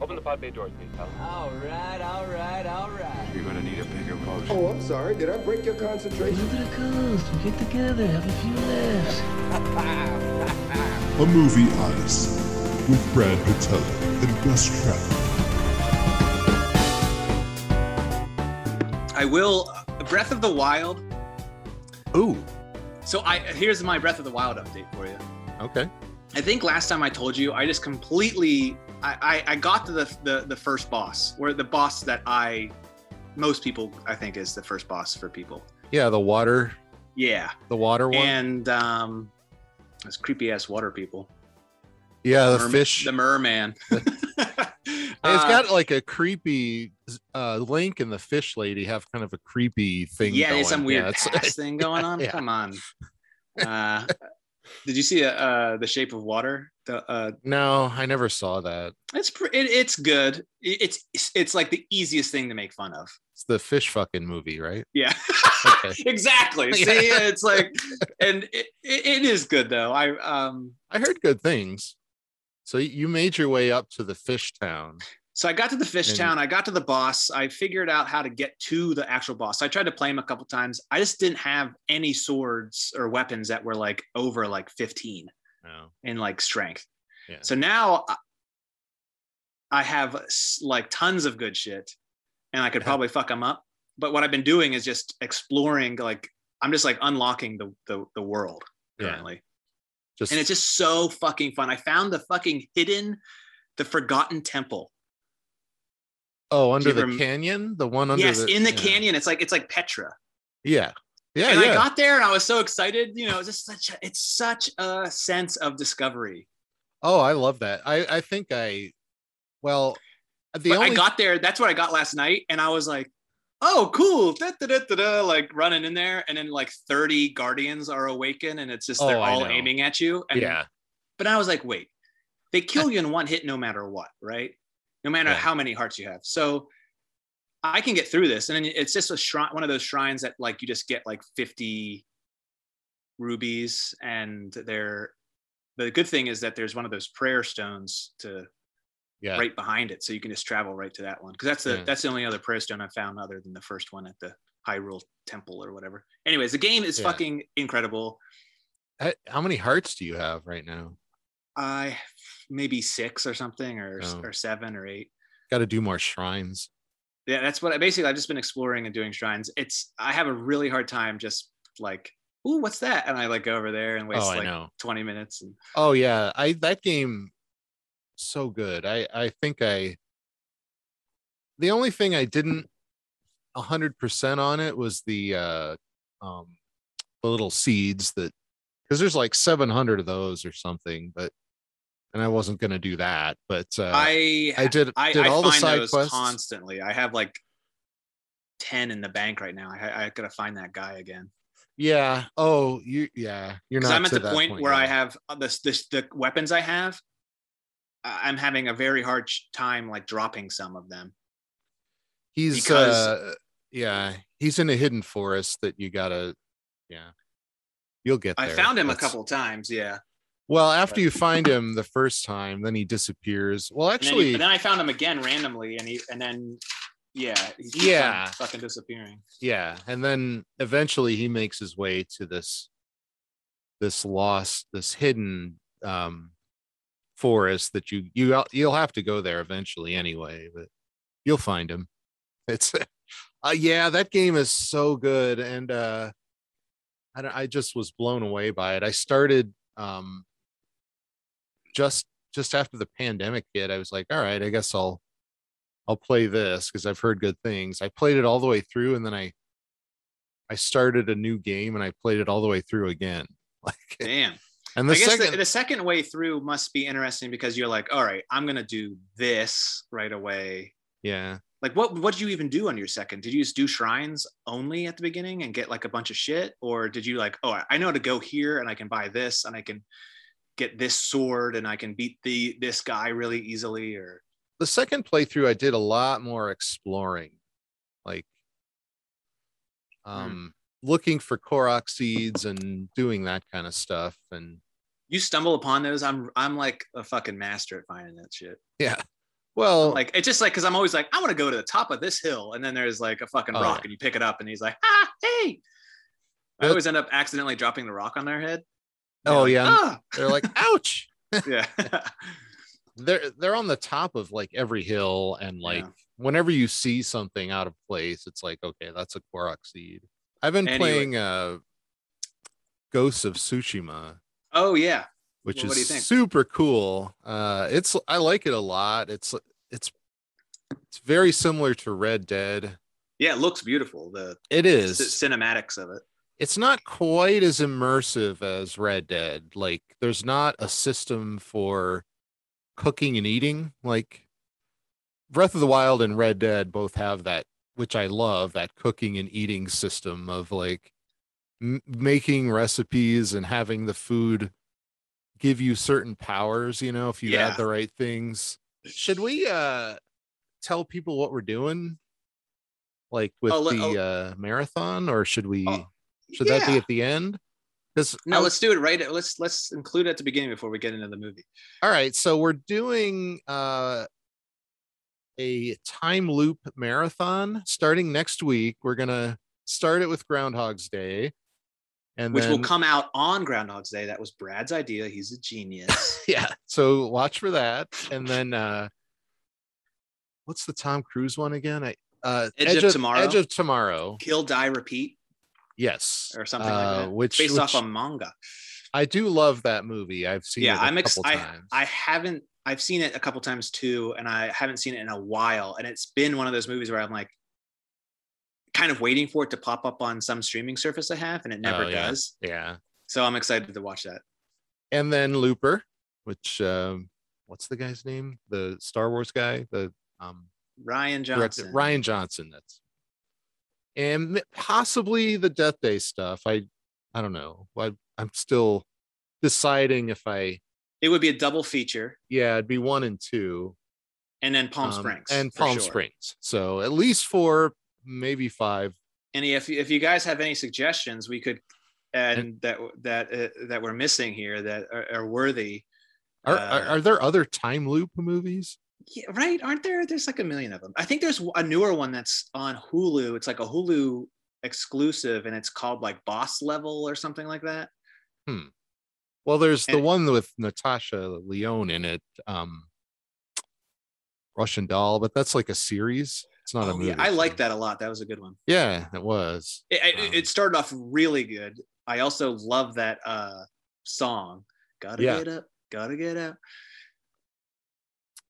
Open the pod bay doors, please, pal. All right, all right, all right. You're gonna need a bigger boat. Oh, I'm sorry. Did I break your concentration? Look at the coast. We get together, have a few laughs. A Movie Odyssey with Brad Patella and Gus Trapper. I will. uh, Breath of the Wild. Ooh, So I here's my Breath of the Wild update for you. okay. I think last time I told you, I just completely I, I, I got to the, the the first boss, where the boss that I most people I think is the first boss for people. Yeah, the water, Yeah. the water one. And um those creepy ass water people. yeah, the Merma- fish. The merman. it's got like a creepy uh link and the fish lady have kind of a creepy thing. yeah, going. some weird past thing going on. yeah. Come on. Uh did you see uh, uh the shape of water? The uh no, I never saw that. It's pr- it, it's good. It- It's it's like the easiest thing to make fun of. It's the fish fucking movie, right? Yeah, Okay. exactly. See, it's like, and it, it is good though. I um, I heard good things. So you made your way up to the fish town. So I got to the fish And- town. I got to the boss. I figured out how to get to the actual boss. I tried to play him a couple times. I just didn't have any swords or weapons that were like over like 15 No. in like strength. Yeah. So now I- I have like tons of good shit and I could probably fuck him up. But what I've been doing is just exploring, like, I'm just like unlocking the, the, the world Yeah. currently. Just And it's just so fucking fun. I found the fucking hidden, the forgotten temple. Oh under the rem- canyon, the one under the yes, the in the yeah. canyon. It's like, it's like Petra. Yeah. Yeah. and yeah. I got there and I was so excited. You know, it's just such a, it's such a sense of discovery. oh, I love that. I I think I well the only I got there. That's what I got last night, and I was like, "Oh, cool!" Da, da, da, like running in there, and then like thirty guardians are awakened, and it's just they're Oh, all aiming at you. And, yeah. But I was like, "Wait, they kill you in one hit, no matter what, right? No matter Yeah. how many hearts you have." So I can get through this, and then it's just a shrine, one of those shrines that like you just get like fifty rubies, and they're. The good thing is that there's one of those prayer stones to Yeah. right behind it, so you can just travel right to that one. Because that's the Yeah. that's the only other prayer stone I found other than the first one at the Hyrule Temple or whatever. Anyways, the game is fucking incredible. How many hearts do you have right now? I maybe six or something, or Oh. or seven or eight. Got to do more shrines. Yeah, that's what I basically I've just been exploring and doing shrines. It's I have a really hard time just like, ooh, what's that? And I like go over there and waste Oh, like. 20 minutes. And Oh yeah, I that game so good. I I think I the only thing I didn't a hundred percent on it was the uh um the little seeds that because there's like 700 of those or something, but and I wasn't gonna do that, but uh I I did I, did I all the side quests. constantly. I have like 10 in the bank right now. I, I gotta find that guy again. Yeah. Oh, you yeah, you're not I'm at to the point, where I have uh, this, this the weapons I have. I'm having a very hard time like dropping some of them. he's because- uh yeah, he's in a hidden forest that you gotta yeah. You'll get there. I found him That's- a couple times, yeah. Well, after you find him the first time, then he disappears. Well, And then, he- actually, and then I found him again randomly, and he and then yeah, he's Yeah. on fucking disappearing. yeah, and then eventually he makes his way to this this lost, this hidden um forest that you you you'll have to go there eventually anyway, but you'll find him. It's uh, yeah, that game is so good, and uh I don't, I just was blown away by it. I started um just just after the pandemic hit. I was like, all right, I guess I'll I'll play this because I've heard good things. I played it all the way through, and then I I started a new game and I played it all the way through again. Like, Damn. and the I guess second, the, the second way through must be interesting because you're like, all right, I'm gonna do this right away. yeah, Like, what what did you even do on your second? Did you just do shrines only at the beginning and get like a bunch of shit, or did you like, oh, I- I know to go here and I can buy this and I can get this sword and I can beat the this guy really easily, or the second playthrough, I did a lot more exploring, like um, looking for Korok seeds and doing that kind of stuff. And you stumble upon those. I'm I'm like a fucking master at finding that shit. yeah, Well, Like it's just like because I'm always like I want to go to the top of this hill, and then there's like a fucking Oh, rock, yeah. and you pick it up, and he's like, ah, hey. I always end up accidentally dropping the rock on their head. Oh yeah, "Ah!" they're like, ouch. yeah. They're they're on the top of like every hill, and like Yeah. whenever you see something out of place, it's like, okay, that's a Korok seed. I've been Anyway. playing uh Ghosts of Tsushima, oh yeah. which Well, what do you is think? super cool. Uh it's I like it a lot. It's it's it's very similar to Red Dead. Yeah, it looks beautiful. The It is. c- cinematics of it. It's not quite as immersive as Red Dead. Like there's not a system for cooking and eating. Like Breath of the Wild and Red Dead both have that, which I love, that cooking and eating system of like m- making recipes and having the food give you certain powers, you know, if you Yeah. add the right things. Should we uh tell people what we're doing? Like with Oh, the uh marathon or should we Oh, should that be at the end? Because No, let's do it right. Let's let's include it at the beginning before we get into the movie. all right. So we're doing uh a time loop marathon starting next week. We're gonna start it with Groundhog's Day, and Which will come out on Groundhog's Day. That was Brad's idea. He's a genius. Yeah. So watch for that, and then uh what's the Tom Cruise one again? I uh Edge of Tomorrow? Edge of Tomorrow. Kill, die, repeat, Yes, or something uh, like that. Which, Based which off a manga. I do love that movie. I've seen Yeah, it a I'm ex- couple I, times. I haven't I've seen it a couple times too, and I haven't seen it in a while. And it's been one of those movies where I'm like kind of waiting for it to pop up on some streaming service I have, and it never Oh, yeah. does. yeah. So I'm excited to watch that. and then Looper, which um, what's the guy's name? The Star Wars guy, the um, Rian Johnson. Rian Johnson. That's and possibly the Death Day stuff. I I don't know. I, I'm still deciding if I It would be a double feature, yeah, it'd be one and two. and then Palm um, Springs and Palm sure. Springs. So at least four, maybe five. And if if you guys have any suggestions, we could and that that uh, that we're missing here that are, are worthy. Are, Uh, are are there other time loop movies? Yeah, right? Aren't there? There's like a million of them. I think there's a newer one that's on Hulu. It's like a Hulu exclusive, and it's called like Boss Level or something like that. Hmm. Well, there's the one with Natasha Lyonne in it, um, Russian Doll, but that's like a series. It's not a Oh, movie. yeah, I like that a lot. That was a good one. Yeah, it was. It, it, Um, it started off really good. I also love that uh song. Gotta Yeah. get up, gotta get up.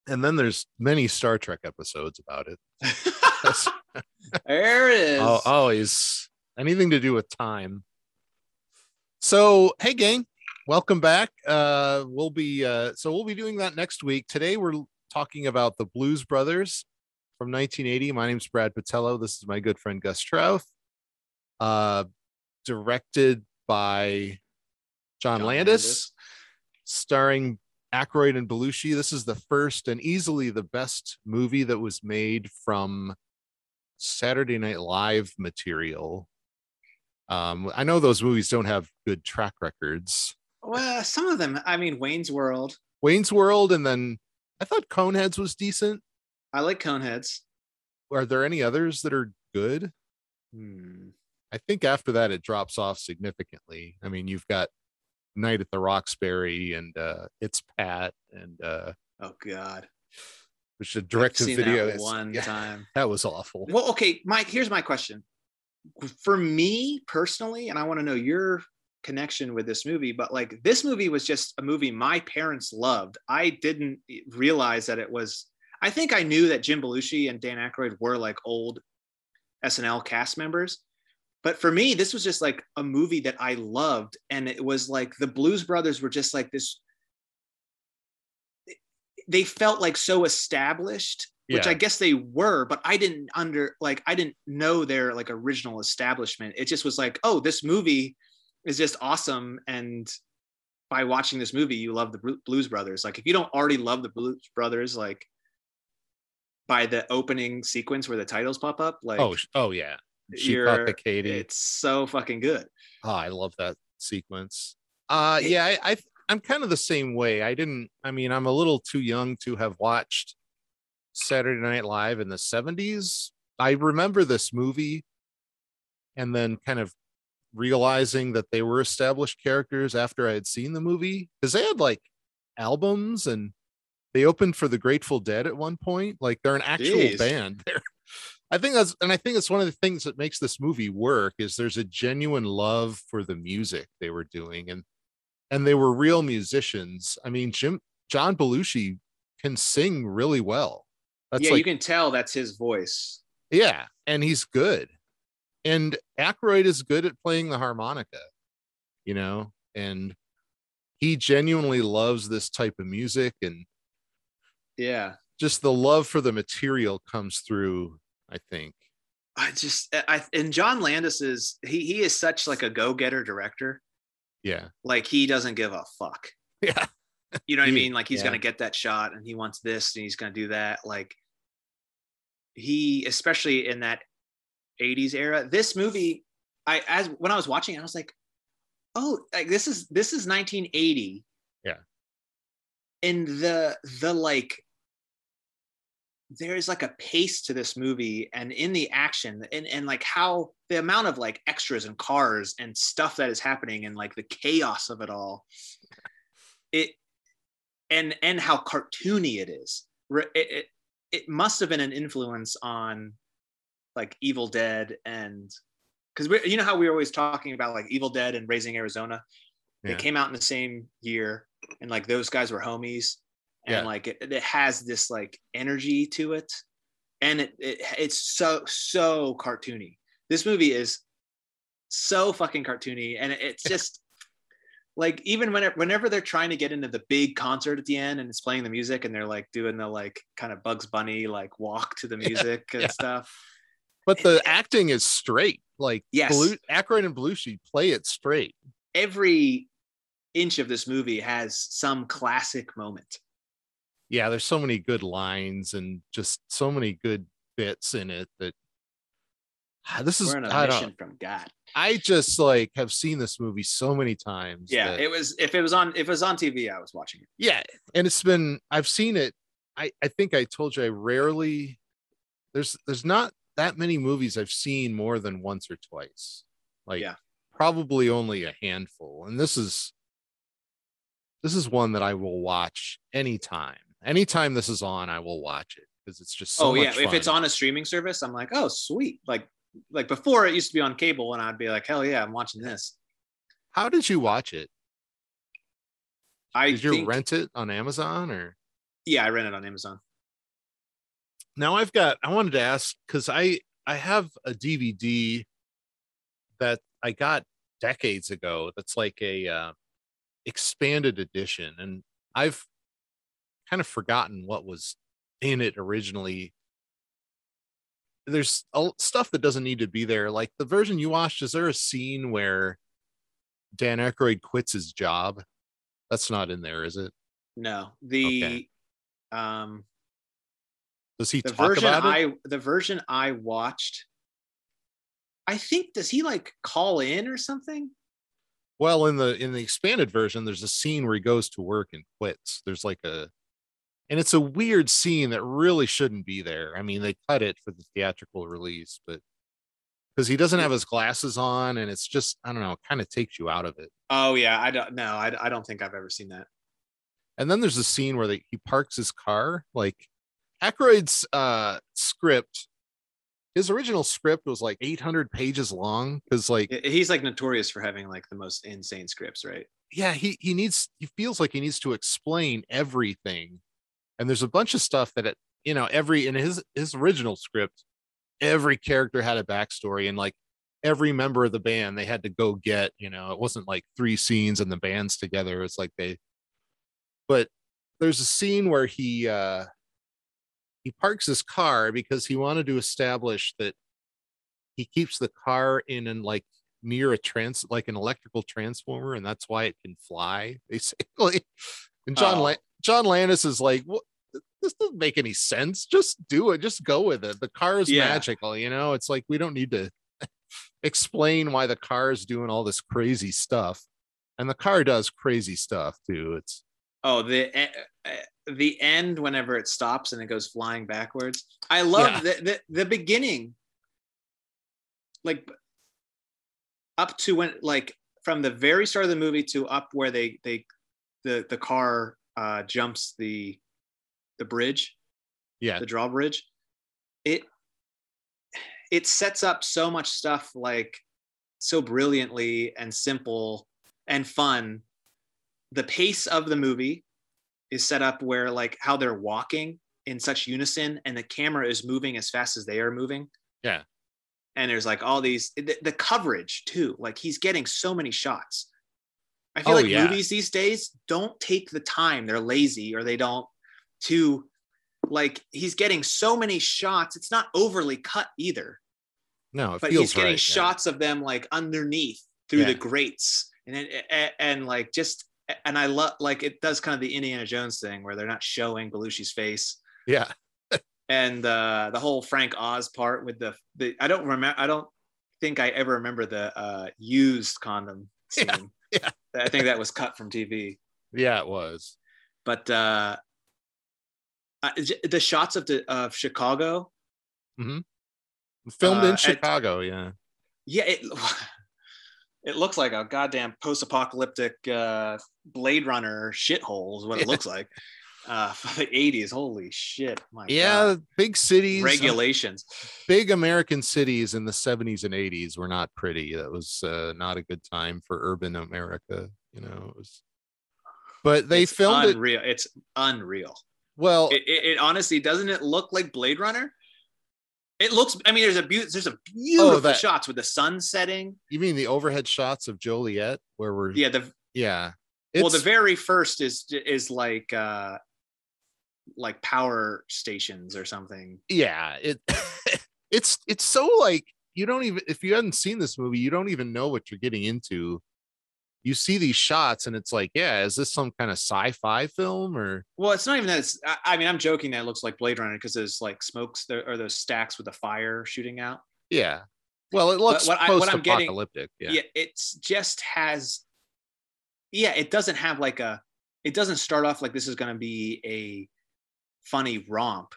And then there's many Star Trek episodes about it. There it is. al- always anything to do with time. So, hey gang, welcome back. Uh we'll be uh so we'll be doing that next week. Today we're talking about the Blues Brothers from 1980. My name's Brad Patello. This is my good friend Gus Trouth. Uh directed by John, John Landis, Landis. starring Aykroyd and Belushi. This is the first and easily the best movie that was made from Saturday Night Live material. Um, I know those movies don't have good track records. Well, some of them. I mean, Wayne's World. Wayne's World, and then I thought Coneheads was decent. I like Coneheads. Are there any others that are good? Hmm. I think after that it drops off significantly. I mean, you've got Night at the Roxbury and uh It's Pat and uh Oh God. which a direct to video. one yeah, time. That was awful. Well, okay, Mike. Here's my question. For me personally, and I want to know your connection with this movie, but like this movie was just a movie my parents loved. I didn't realize that it was. I think I knew that Jim Belushi and Dan Aykroyd were like old SNL cast members, but for me, this was just like a movie that I loved, and it was like the Blues Brothers were just like this. They felt like so established which Yeah. I guess they were, but I didn't under like I didn't know their like original establishment. It just was like, oh, this movie is just awesome, and by watching this movie, you love the Blues Brothers. Like if you don't already love the Blues Brothers, like by the opening sequence where the titles pop up, like oh, oh yeah. She you're, the Katie. it's so fucking good. Oh, I love that sequence. Uh yeah, I, I I'm kind of the same way. I didn't I mean, I'm a little too young to have watched Saturday Night Live in the 70s. I remember this movie and then kind of realizing that they were established characters after I had seen the movie because they had like albums and they opened for the Grateful Dead at one point. Like they're an actual Jeez. band. They're, I think that's and I think it's one of the things that makes this movie work is there's a genuine love for the music they were doing and and they were real musicians. I mean, Jim John Belushi can sing really well. That's yeah, like you can tell that's his voice. yeah, and he's good. And Aykroyd is good at playing the harmonica, you know, and he genuinely loves this type of music and Yeah. just the love for the material comes through, I think. I just I and John Landis is he he is such like a go-getter director. Yeah. Like he doesn't give a fuck. Yeah. You know what I mean? Like he's yeah. gonna get that shot and he wants this and he's gonna do that. Like he, especially in that 80s era, this movie, I as when I was watching, it, I was like, oh, like this is this is 1980. Yeah. And the the like there's like a pace to this movie and in the action and, and like how the amount of like extras and cars and stuff that is happening and like the chaos of it all it and and how cartoony it is it, it, it must have been an influence on like evil dead and because you know how we were always talking about like evil dead and raising arizona Yeah. they came out in the same year and like those guys were homies and like it, it has this like energy to it and it, it it's so so cartoony this movie is so fucking cartoony and it- it's just like even when whenever they're trying to get into the big concert at the end and it's playing the music and they're like doing the like kind of bugs bunny like walk to the music and yeah. stuff But the acting is straight. Like Yes. Blue, Aykroyd and Belushi play it straight. every inch of this movie has some classic moment Yeah, there's so many good lines and just so many good bits in it that Ah, this is we're on a I don't from god I just like have seen this movie so many times. yeah that- it was if it was on if it was on tv i was watching it yeah, and it's been I've seen it. I I think I told you I rarely there's there's not that many movies I've seen more than once or twice. Like Yeah. probably only a handful. And this is this is one that I will watch anytime. Anytime this is on, I will watch it because it's just so oh yeah if it's on a streaming service i'm like oh sweet. Like like before it used to be on cable and i'd be like hell yeah i'm watching this. How did you watch it? i Did you think, rent it on Amazon or? Yeah i rented it on amazon. Now I've got I wanted to ask because I I have a DVD that I got decades ago that's like a uh, expanded edition and I've kind of forgotten what was in it originally. There's stuff that doesn't need to be there. Like the version you watched, is there a scene where Dan Aykroyd quits his job? That's not in there, is it? no the Okay. um Does he the talk version about it? i the version i watched i think does he like call in or something Well, in the in the expanded version, there's a scene where he goes to work and quits. There's like a and it's a weird scene that really shouldn't be there. I mean, they cut it for the theatrical release, but because he doesn't have his glasses on and it's just, I don't know, it kind of takes you out of it. oh yeah i don't know I, I don't think i've ever seen that And then there's a scene where they, he parks his car. Like Aykroyd's uh script, his original script was like 800 pages long because like he's like notorious for having like the most insane scripts right yeah he he needs he feels like he needs to explain everything and there's a bunch of stuff that it you know every in his his original script every character had a backstory and like every member of the band they had to go get you know it wasn't like three scenes and the band's together it's like they but there's a scene where he uh he parks his car because he wanted to establish that he keeps the car in and like near a trans like an electrical transformer and that's why it can fly basically and john Oh. La- john landis is like what this doesn't make any sense. Just do it. Just go with it. The car is Yeah. magical you know? It's like we don't need to explain why the car is doing all this crazy stuff. And the car does crazy stuff too. It's Oh, the uh, the end whenever it stops and it goes flying backwards. I love Yeah. the, the the beginning, like up to when like from the very start of the movie to up where they they the the car uh, jumps the the bridge, Yeah. the drawbridge. It it sets up so much stuff like so brilliantly and simple and fun. The pace of the movie is set up where like how they're walking in such unison and the camera is moving as fast as they are moving. Yeah. And there's like all these the, the coverage too. Like he's getting so many shots. I feel Oh, like yeah. movies these days don't take the time. They're lazy or they don't to like he's getting so many shots. It's not overly cut either No, it but he's getting right, yeah. shots of them like underneath through the grates and, then and and like just and I love like it does kind of the Indiana Jones thing where they're not showing Belushi's face Yeah. and uh the whole Frank Oz part with the the I don't remember I don't think I ever remember the uh used condom scene. Yeah, yeah. I think that was cut from TV. Yeah, it was. But uh uh, the shots of the of Chicago Filmed Uh, in at- Chicago, yeah. yeah it it looks like a goddamn post-apocalyptic uh blade runner shithole is what it Yeah. looks like uh for the 80s holy shit my Yeah, God. big cities, regulations big American cities in the 70s and 80s were not pretty. That was uh, not a good time for urban America, you know. It was but they It's filmed it unreal it's unreal well. it, it, it honestly doesn't it look like blade runner it looks i mean there's a beautiful there's a beautiful Oh, that- shots with the sun setting you mean the overhead shots of Joliet where we're yeah the yeah. well the very first is is like uh like power stations or something yeah it it's it's so like you don't even if you hadn't seen this movie you don't even know what you're getting into you see these shots and it's like yeah is this some kind of sci-fi film or Well, it's not even that. It's. I, mean, I'm joking that it looks like Blade Runner because there's like smokes there or those stacks with the fire shooting out. yeah well it looks what I- I'm getting- yeah. Yeah, it's just has. Yeah, it doesn't have like a. It doesn't start off like this is going to be a funny romp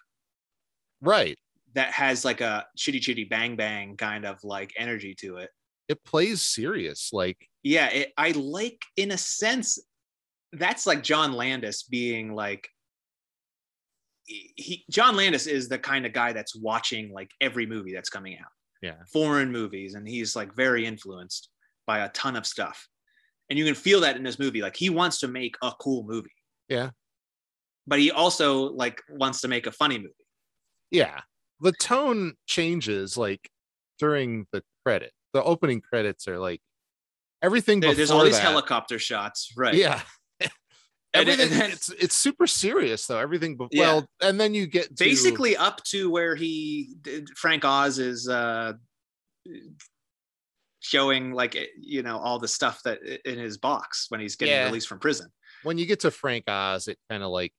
right that has like a chitty chitty bang bang kind of like energy to it. It plays serious like Yeah, it, I like in a sense that's like John Landis being like he John Landis is the kind of guy that's watching like every movie that's coming out. Yeah. Foreign movies and he's like very influenced by a ton of stuff. And you can feel that in this movie like he wants to make a cool movie. Yeah. But he also like wants to make a funny movie. yeah the tone changes like during the credit the opening credits are like everything There- there's all these that- helicopter shots, right? yeah everything and then- it's it's super serious though everything be- Yeah. well and then you get to, basically up to where he frank oz is uh showing like eh, you know all the stuff that in his box when he's getting Yeah. released from prison when you get to frank oz it kind of like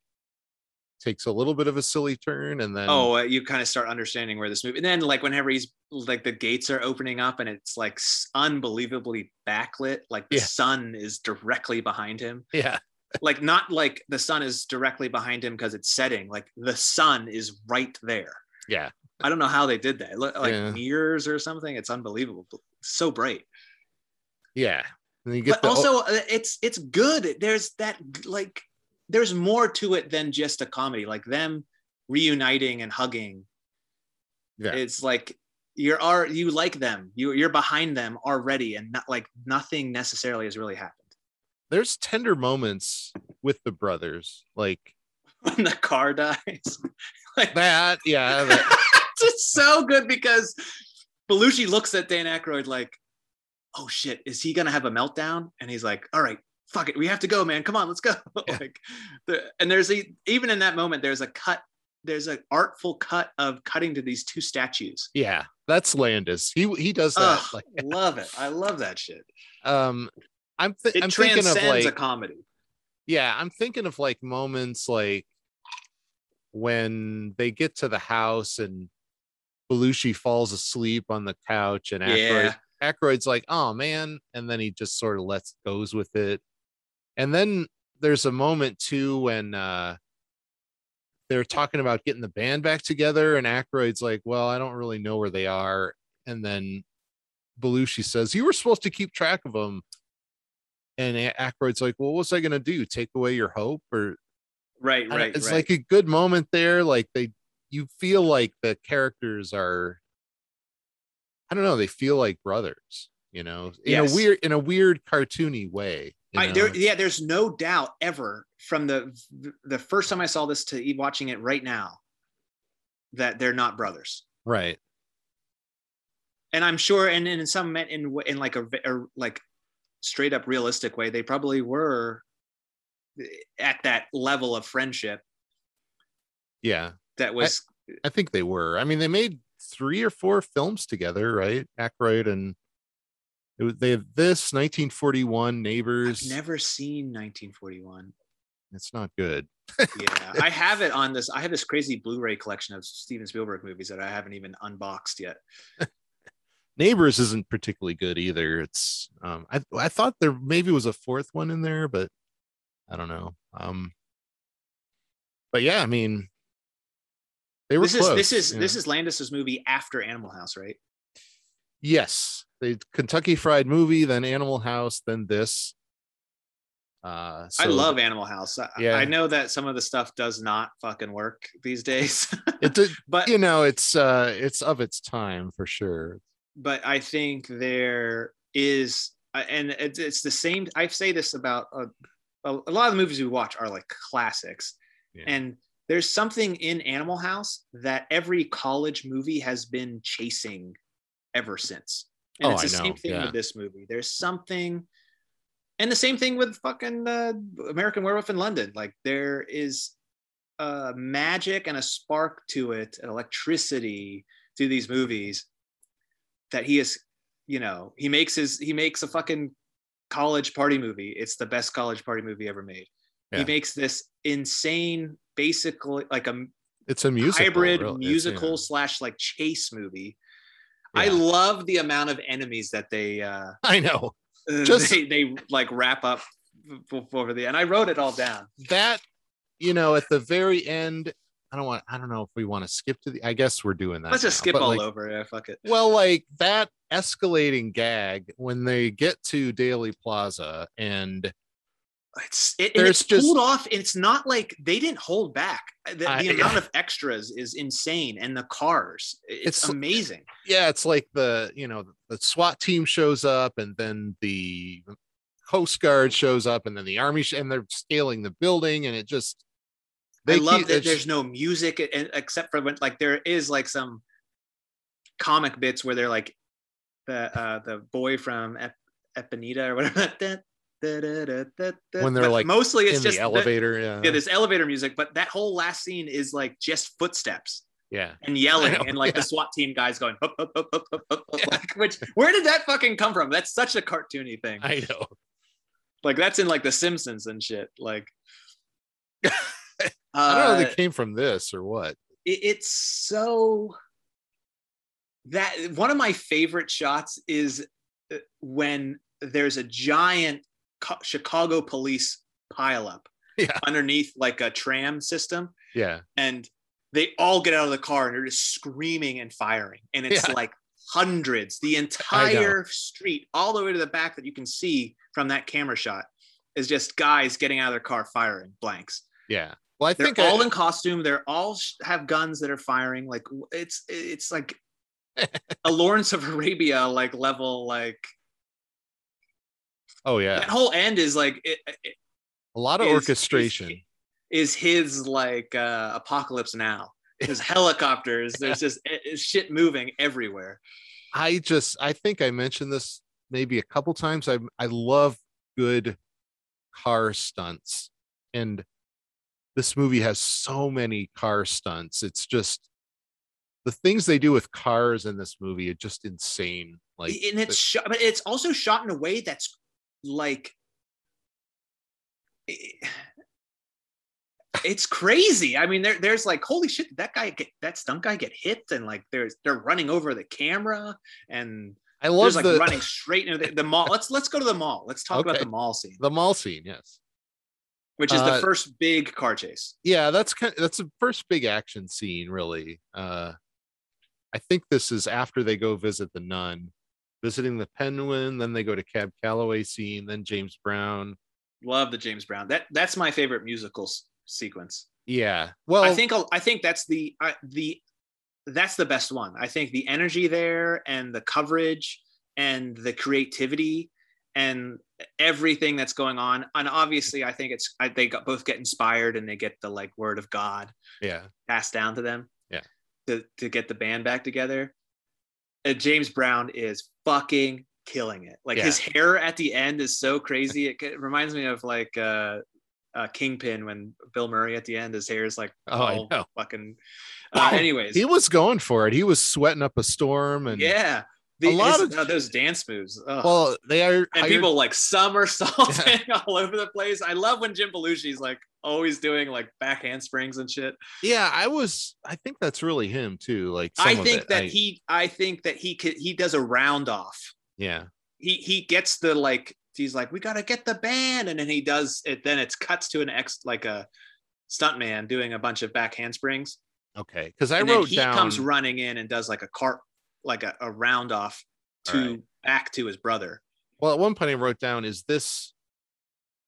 takes a little bit of a silly turn and then oh uh, you kind of start understanding where this movie and then like whenever he's like the gates are opening up and it's like unbelievably backlit like the Yeah. sun is directly behind him. Yeah. Like not like the sun is directly behind him because it's setting like the sun is right there. Yeah. I don't know how they did that. Like Yeah. mirrors or something. It's unbelievable. So bright. Yeah. And you get but the, also uh, it's it's good. There's that like there's more to it than just a comedy like them reuniting and hugging Yeah. it's like you're are you like them you you're behind them already and not like nothing necessarily has really happened there's tender moments with the brothers like when the car dies like that yeah that- it's so good because Belushi looks at Dan Aykroyd like, "Oh shit, is he gonna have a meltdown?" And he's like, "All right, fuck it, we have to go, man. Come on, let's go." Yeah. like, the, and there's a even in that moment, there's a cut, there's an artful cut of cutting to these two statues. yeah that's landis he he does that Ugh, like love it. I love that shit. um i'm, th- It I'm thinking of like a comedy. yeah i'm thinking of like moments like when they get to the house and Belushi falls asleep on the couch and Aykroyd, Yeah. Aykroyd's like, oh man, and then he just sort of lets goes with it. And then there's a moment too when uh they're talking about getting the band back together, and Aykroyd's like, "Well, I don't really know where they are." And then Belushi says, "You were supposed to keep track of them." And A- Aykroyd's like, "Well, what was I going to do? Take away your hope?" Or Right, right, it's right. like a good moment there. Like they, you feel like the characters are. I don't know. They feel like brothers, you know, in Yes. a weird, in a weird cartoony way. I, there, yeah, there's no doubt ever from the the first time I saw this to watching it right now that they're not brothers. right. And I'm sure, and, and in some in in like a, a like straight up realistic way, they probably were at that level of friendship Yeah. that was I think they were. I mean, they made three or four films together, right? Aykroyd and it was, they have this 1941 I've Neighbors. never seen 1941. It's not good. Yeah, I have it on this. I have this crazy Blu-ray collection of Steven Spielberg movies that I haven't even unboxed yet. Neighbors isn't particularly good either. It's um I I thought there maybe was a fourth one in there, but I don't know. Um but yeah, I mean they were This is close, this is this is Landis's movie after Animal House, right? Yes. They Kentucky Fried Movie, then Animal House, then this. Uh I love Animal House. I, Yeah. I know that some of the stuff does not fucking work these days, it did but you know it's uh it's of its time for sure but I think there is, uh, and it's, it's the same. I say this about uh, a, a lot of the movies we watch are like classics, Yeah. and there's something in Animal House that every college movie has been chasing ever since. And Oh, it's the same thing yeah. with this movie. There's something, and the same thing with fucking uh, American Werewolf in London. Like there is a magic and a spark to it, an electricity to these movies that he is, you know, he makes his he makes a fucking college party movie. It's the best college party movie ever made. Yeah. He makes this insane, basically like a it's a musical hybrid really. Musical yeah. Slash like chase movie. I love the amount of enemies that they uh i know just they, they like wrap up over the and I wrote it all down. that you know at the very end i don't want i don't know if we want to skip to the i guess we're doing that Let's just now, skip all like, over. Yeah, fuck it. well like that escalating gag when they get to Daley Plaza and It's it, it's just- pulled off. It's not like they didn't hold back. The, the I- amount of extras is insane, and the cars. It's, It's- amazing. yeah it's like the you know the swat team shows up and then the coast guard shows up and then the army sh- and they're scaling the building and it just I love keep- that there's no music except for when like there is like some comic bits where they're like the uh the boy from Ep- Eponita or whatever. When they're, but like, mostly it's in just the elevator yeah yeah, this elevator music, but that whole last scene is like just footsteps yeah and yelling, and like yeah. the SWAT team guys going, "Hup, hup, hup, hup, hup, hup," Yeah. like, which where did that fucking come from? That's such a cartoony thing. i know Like that's in like The Simpsons and shit. Like, i don't know if uh, they came from this or what it- it's so that one of my favorite shots is uh, when there's a giant Chicago police pileup Yeah. underneath like a tram system, yeah. And they all get out of the car and they're just screaming and firing, and it's Yeah. like hundreds, the entire street, all the way to the back that you can see from that camera shot, is just guys getting out of their car firing blanks. Yeah. Well i they're think all I, in costume. They're all sh- have guns that are firing. Like it's it's like a lawrence of arabia like level like oh yeah that whole end is like it, it a lot of is- orchestration is his like uh apocalypse now there's helicopters there's just it- shit moving everywhere I just I think I mentioned this maybe a couple times. I I love good car stunts. And this movie has so many car stunts. It's just the things they do with cars in this movie are just insane. Like and it's shot but it's also shot in a way that's like it- it's crazy. I mean, there, there's like, holy shit, did that guy get that stunt guy get hit, and like there's they're running over the camera, and I love like the running straight into the, the mall. Let's let's go to the mall. Let's talk about the mall scene. the mall scene, yes. which is Uh, the first big car chase. yeah that's kind of, that's the first big action scene really uh i think this is after they go visit the nun visiting the penguin then they go to cab calloway scene then james brown Love the James Brown. That that's my favorite musical s- sequence. yeah well I think I think that's the I the that's the best one. I think the energy there and the coverage and the creativity and everything that's going on. And obviously, I think it's I, they got both get inspired and they get the like word of God yeah passed down to them. Yeah. To to get the band back together. Uh, James Brown is fucking killing it. Like his hair at the end is so crazy. It, it reminds me of like uh, uh Kingpin when Bill Murray at the end, his hair is like Oh, I know. fucking. Uh, anyways, he was going for it he was sweating up a storm and yeah. A lot his- of- uh, those dance moves. ugh. well they are and hired- people like somersaulting all over the place. I love when Jim Belushi's like always doing like back handsprings and shit. yeah i was i think that's really him too like I think that I- he I think that he could he does a round off. yeah He he gets the like he's like we got to get the band and then he does it then it's cuts to an ex like a stuntman doing a bunch of back handsprings okay because i and wrote he down comes running in and does like a cart like a, a round off to Alright. back to his brother. well at one point i wrote down is this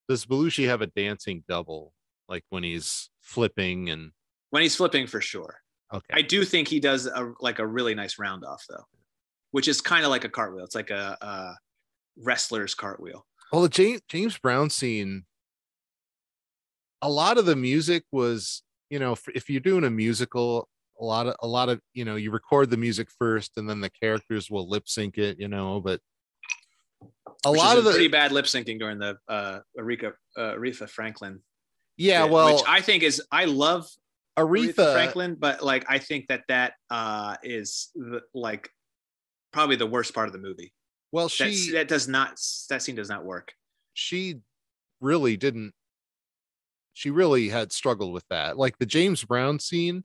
does belushi have a dancing double like when he's flipping and When he's flipping for sure. okay I do think he does a like a really nice round off though, which is kind of like a cartwheel. It's like a, a wrestler's cartwheel. Well, the James James Brown scene, a lot of the music was, you know, if, if you're doing a musical, a lot of a lot of you know, you record the music first, and then the characters will lip sync it, you know. But a which lot of the pretty bad lip syncing during the uh, Aretha uh, Aretha Franklin. Yeah, well, which I think is I love Aretha, Aretha, Franklin, but like I think that that uh, is the, like probably the worst part of the movie. well, she that does not that scene does not work. she really didn't. She really had struggled with that. Like the James Brown scene,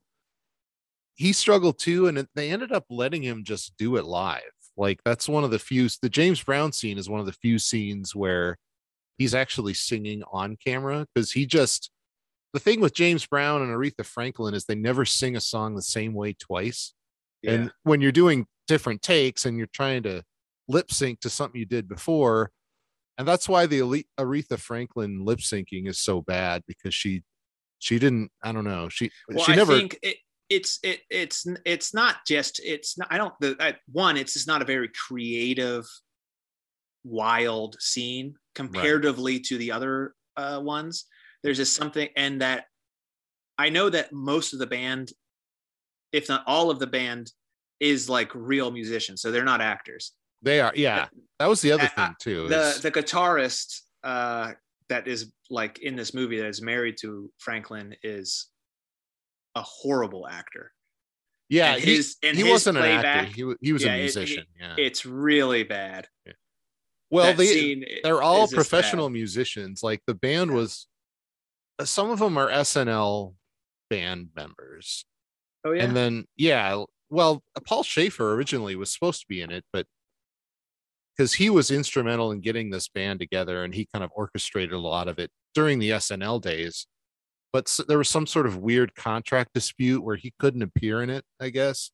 he struggled too, and it, they ended up letting him just do it live. Like that's one of the few. The James Brown scene is one of the few scenes where he's actually singing on camera because he just. The thing with James Brown and Aretha Franklin is they never sing a song the same way twice. Yeah. And when you're doing different takes and you're trying to lip sync to something you did before, and that's why the elite Aretha Franklin lip syncing is so bad because she she didn't I don't know she well, she I never think it, it's it it's it's not just it's not, I don't the I, one it's just not a very creative, wild scene comparatively to the other uh, ones. There's just something, and that I know that most of the band, if not all of the band, is like real musicians, so they're not actors. they are yeah that was the other Uh, thing too the is- the guitarist uh that is like in this movie that is married to Franklin is a horrible actor. yeah and he, and he his wasn't an actor he, he was Yeah, a it- musician yeah It's really bad. Well they they're all professional musicians like the band was uh, some of them are SNL band members Oh yeah. And then, yeah, well, Paul Shaffer originally was supposed to be in it, but because he was instrumental in getting this band together and he kind of orchestrated a lot of it during the SNL days. But s- there was some sort of weird contract dispute where he couldn't appear in it, I guess.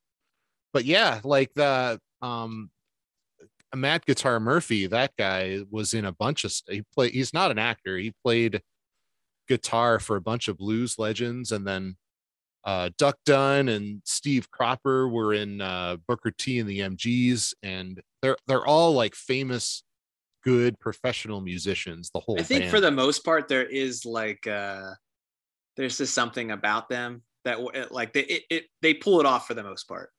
But yeah, like the um Matt Guitar Murphy, that guy was in a bunch of he played he's not an actor. He played guitar for a bunch of blues legends and then uh, Duck Dunn and Steve Cropper were in uh, Booker T and the MGs, and they're they're all like famous, good professional musicians. The whole I think band. for the most part there is like uh there's just something about them that like they it, it they pull it off for the most part.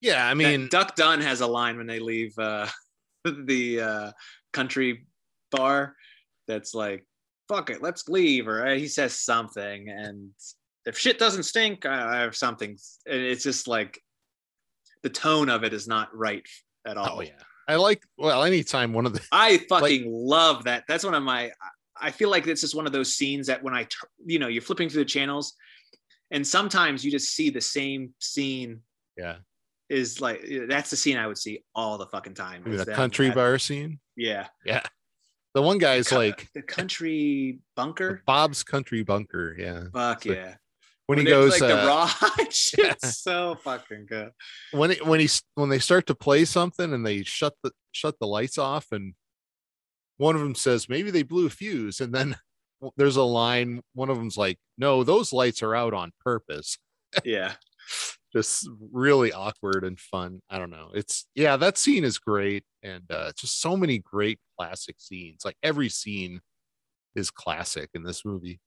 yeah, I That mean, Duck Dunn has a line when they leave uh the uh country bar that's like fuck it, let's leave or uh, he says something and if shit doesn't stink I I have something and it's just like the tone of it is not right at all. oh yeah, I like well anytime one of the I fucking love that. That's one of my. I feel like it's just one of those scenes that when I, you know, you're flipping through the channels, and sometimes you just see the same scene. yeah Is like that's the scene I would see all the fucking time. the that- country that- bar scene. Yeah, Yeah, The one guy's Co- like the country bunker. Bob's Country Bunker. Yeah. Fuck So- yeah. When he goes, like uh, the raw yeah. it's so fucking good. when it, when he's when they start to play something and they shut the shut the lights off and one of them says maybe they blew a fuse and then there's a line one of them's like no those lights are out on purpose Yeah. just really awkward and fun. I don't know. It's yeah that scene is great and uh just so many great classic scenes. Like every scene is classic in this movie.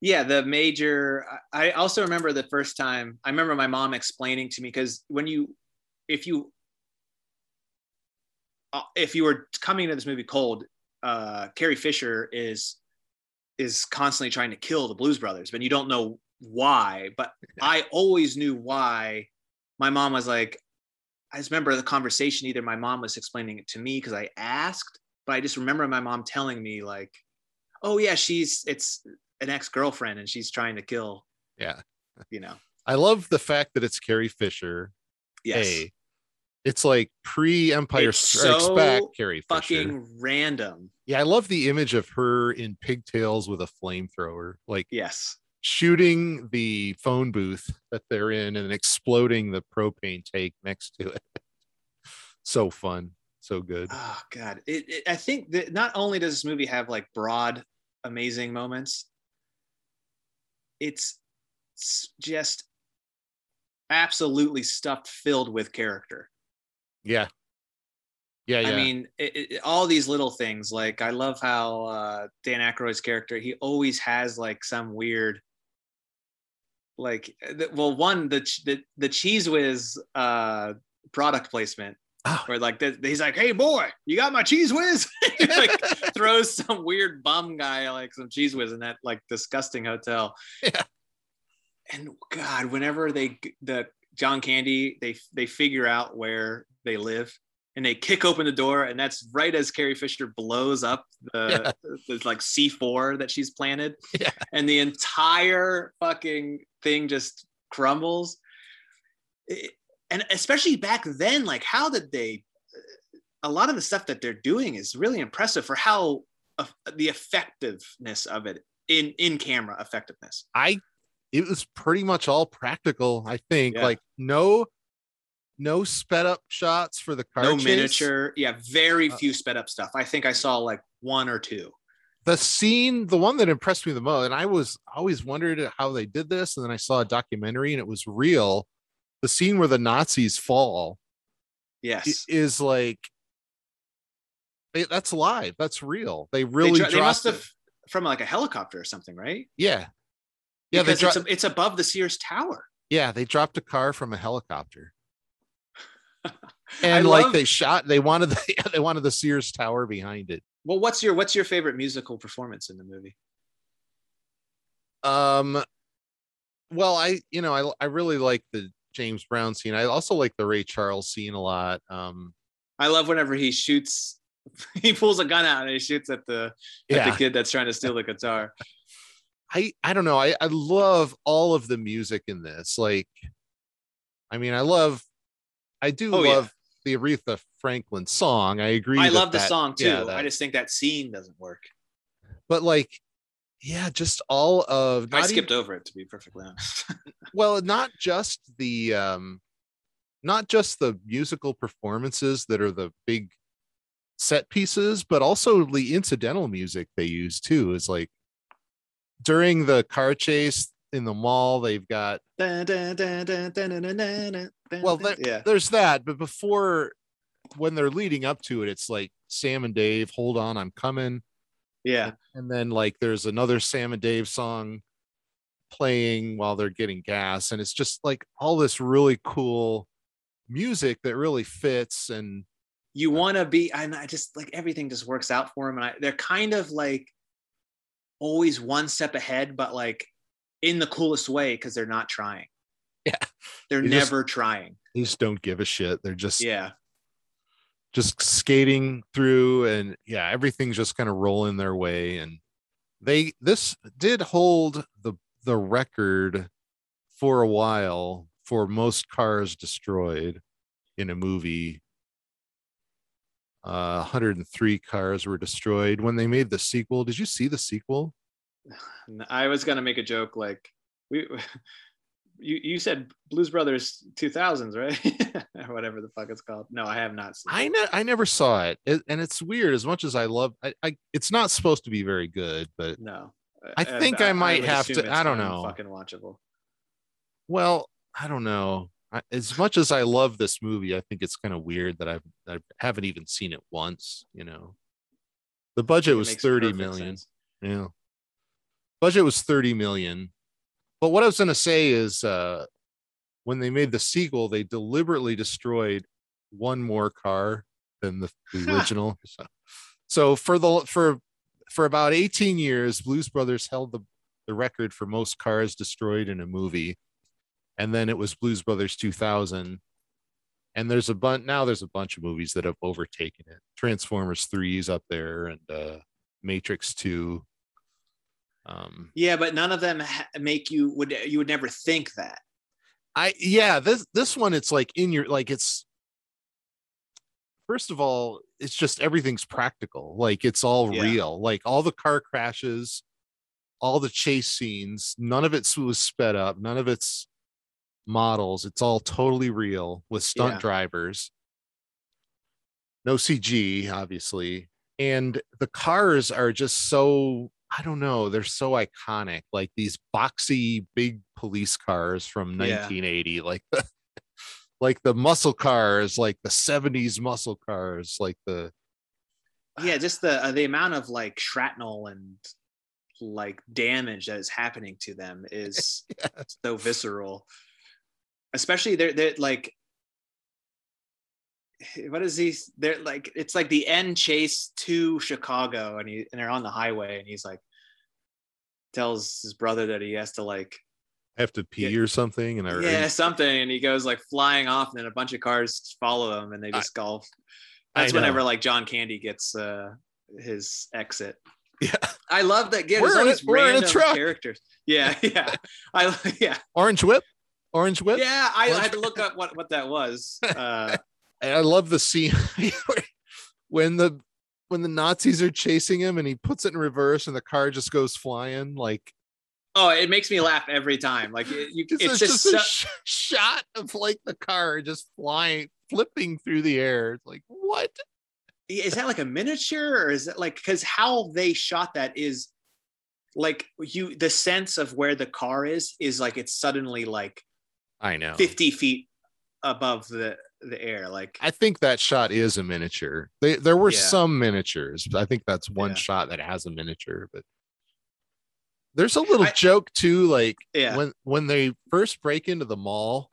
Yeah the major i also remember the first time i remember my mom explaining to me because when you if you uh, if you were coming to this movie cold uh carrie fisher is is constantly trying to kill the blues brothers but you don't know why but i always knew why my mom was like i just remember the conversation either my mom was explaining it to me because i asked but i just remember my mom telling me like oh yeah she's it's an ex-girlfriend and she's trying to kill yeah. you know. I love the fact that it's carrie fisher yes. A, it's like pre-Empire It's Strikes so Back Carrie Fisher. fucking random. Yeah, I love the image of her in pigtails with a flamethrower, like yes shooting the phone booth that they're in and exploding the propane tank next to it. so fun, so good. oh god it, it, i think that not only does this movie have like broad amazing moments it's just absolutely stuffed filled with character Yeah. Yeah, yeah. I mean, it, it, all these little things. Like, I love how uh, Dan Aykroyd's character. He always has like some weird, like, the, well, one the ch- the the Cheez Whiz uh, product placement, Oh. where like the, he's like, "Hey boy, you got my Cheez Whiz?" like throws some weird bum guy like some Cheez Whiz in that like disgusting hotel. Yeah. And God, whenever they the John Candy, they they figure out where they live and they kick open the door, and that's right as Carrie Fisher blows up the, the like C4 that she's planted, Yeah. and the entire fucking thing just crumbles. It- and especially back then, like how did they? A lot of the stuff that they're doing is really impressive for how uh, the effectiveness of it in in camera effectiveness. I it was pretty much all practical, I think. Yeah. Like no no sped up shots for the car no chase. miniature, yeah, very Uh, few sped up stuff. I think I saw like one or two. the scene, the one that impressed me the most, and I was always wondered how they did this, and then I saw a documentary and it was real. The scene where the Nazis fall Yes, is like that's live. That's real. They they, really dro- they must dropped have it. from like a helicopter or something, right? Yeah. Yeah, because dro- it's, a- it's above the Sears Tower. yeah, they dropped a car from a helicopter. And like love- they shot, they wanted the they wanted the Sears Tower behind it. Well, what's your what's your favorite musical performance in the movie? Um, well, I you know I I really like the James Brown scene. I also like the Ray Charles scene a lot. Um, I love whenever he shoots, he pulls a gun out and he shoots at the at yeah, the kid that's trying to steal the guitar. I I don't know. I I love all of the music in this. Like, I mean, I love, I do Oh, yeah. love the Aretha Franklin song. I agree. I that love the that- song too. yeah, that- I just think that scene doesn't work. but like, yeah, just all of. I skipped even- over it to be perfectly honest. well not just the um not just the musical performances that are the big set pieces but also the incidental music they use too is like during the car chase in the mall. They've got well, yeah. there's that. But before, when they're leading up to it, it's like Sam and Dave, hold on, I'm coming. Yeah. And then like there's another Sam and Dave song playing while they're getting gas, and it's just like all this really cool music that really fits and you want to be and i just like everything just works out for them and I, they're kind of like always one step ahead but like in the coolest way because they're not trying Yeah. they're just- never trying they just don't give a shit they're just yeah just skating through and yeah everything's just kind of rolling their way and they this did hold the the record for a while for most cars destroyed in a movie Uh, 103 cars were destroyed when they made the sequel. Did you see the sequel? I was gonna make a joke like we. You, you said Blues Brothers 2000s, right? or whatever the fuck it's called. No, I have not seen. I it. ne- I never saw it. it, and it's weird. As much as I love, I, I it's not supposed to be very good, but No. I think I might would have to- I don't know. Fucking watchable. well, I don't know. I, as much as I love this movie, I think it's kind of weird that I've I haven't even seen it once. You know, the budget was makes 30 perfect million. sense. Yeah. Budget was 30 million. But what I was going to say is uh when they made the sequel, they deliberately destroyed one more car than the, the original. so, so for the for for about 18 years, Blues Brothers held the the record for most cars destroyed in a movie. And then it was Blues Brothers 2000. And there's a bunch now there's a bunch of movies that have overtaken it. Transformers 3 is up there and uh Matrix 2 um Yeah, but none of them ha- make you would you would never think that. i yeah this this one it's like in your like it's first of all it's just everything's practical like it's all Yeah. real like all the car crashes all the chase scenes none of it was sped up none of it's models it's all totally real with stunt Yeah. drivers no cg obviously and the cars are just so i don't know they're so iconic like these boxy big police cars from Yeah. 1980 like the like the muscle cars like the 70s muscle cars like the Yeah, just the uh, the amount of like shrapnel and like damage that is happening to them is so visceral. Especially they're they're like what is he they're like it's like the end chase to Chicago and he and they're on the highway and he's like tells his brother that he has to like I have to pee Yeah. or something and I yeah something and he goes like flying off and then a bunch of cars follow him and they I- just golf. That's whenever like john candy gets uh his exit. Yeah. i love that get We're in a- we're in a truck. characters. Yeah yeah. I yeah. Orange whip? Orange whip? Yeah i, I had to look up what what that was uh And I love the scene when the when the Nazis are chasing him and he puts it in reverse and the car just goes flying like oh it makes me laugh every time like it, you, it's, it's, just, just, a so- sh- shot of like the car just flying flipping through the air it's like what? Is that like a miniature or is it like because how they shot that is like you the sense of where the car is is like it's suddenly like I know. 50 feet above the the air like I think that shot is a miniature. They, there were Yeah. some miniatures. but I think that's one Yeah. shot that has a miniature, but there's a little I- joke too. Like yeah when when they first break into the mall,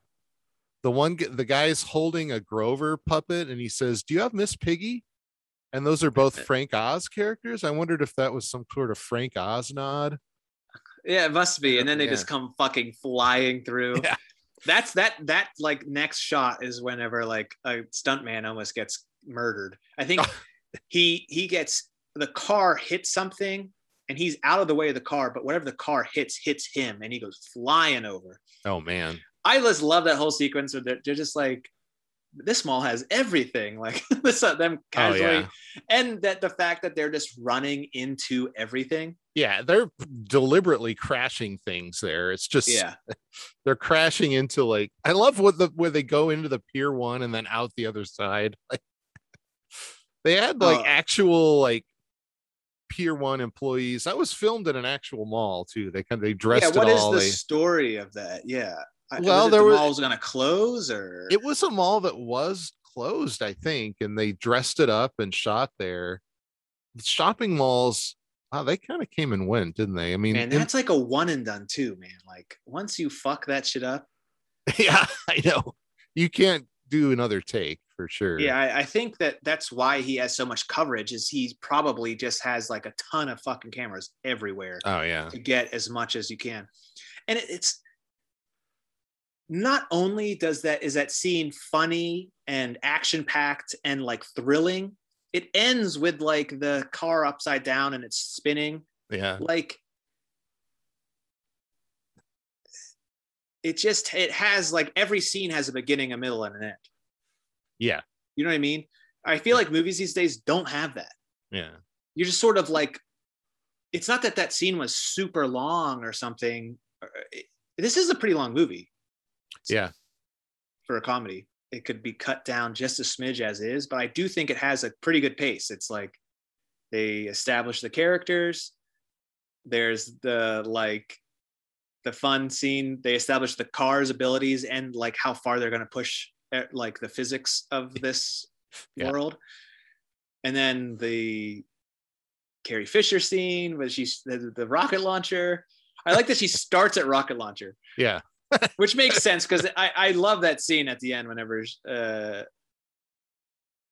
the one the guy's holding a Grover puppet and he says, "Do you have Miss Piggy?" And those are both Frank Oz characters. I wondered if that was some sort of Frank Oz nod. yeah it must be and then they Yeah. just come fucking flying through Yeah. That's that that like next shot is whenever like a stuntman almost gets murdered. I think oh. he he gets the car hits something and he's out of the way of the car but whatever the car hits hits him and he goes flying over. Oh man, I just love that whole sequence where they're, they're just like, this mall has everything. Like this, uh, them casually, Oh, yeah. and that the fact that they're just running into everything. yeah, they're deliberately crashing things there. It's just Yeah, they're crashing into like I love what the where they go into the pier one and then out the other side. Like they had like Oh. actual like pier one employees. That was filmed in an actual mall too. They kind of they dressed yeah. What it is all. the They, story of that? Yeah. Well, was there the was- mall was gonna close, or it was a mall that was closed, I think, and they dressed it up and shot there. Shopping malls, wow, they kind of came and went, didn't they? I mean, man, in- that's like a one and done too, man. Like once you fuck that shit up, yeah, I know. You can't do another take for sure. yeah, I, I think that that's why he has so much coverage. Is he probably just has like a ton of fucking cameras everywhere. Oh yeah. to get as much as you can. And it- it's not only does that is that scene funny and action packed and like thrilling, it ends with like the car upside down and it's spinning. Yeah. Like it just it has like every scene has a beginning, a middle, and an end. Yeah. You know what I mean? I feel like movies these days don't have that. Yeah. You're just sort of like, it's not that that scene was super long or something. Uh, This is a pretty long movie Yeah. for a comedy. It could be cut down just a smidge as is, but I do think it has a pretty good pace. It's like they establish the characters. There's the like the fun scene. They establish the car's abilities and like how far they're going to push eh, like the physics of this Yeah. world. And then the Carrie Fisher scene where she's the, the rocket launcher. I like that she starts at rocket launcher Yeah. which makes sense because I, I love that scene at the end whenever uh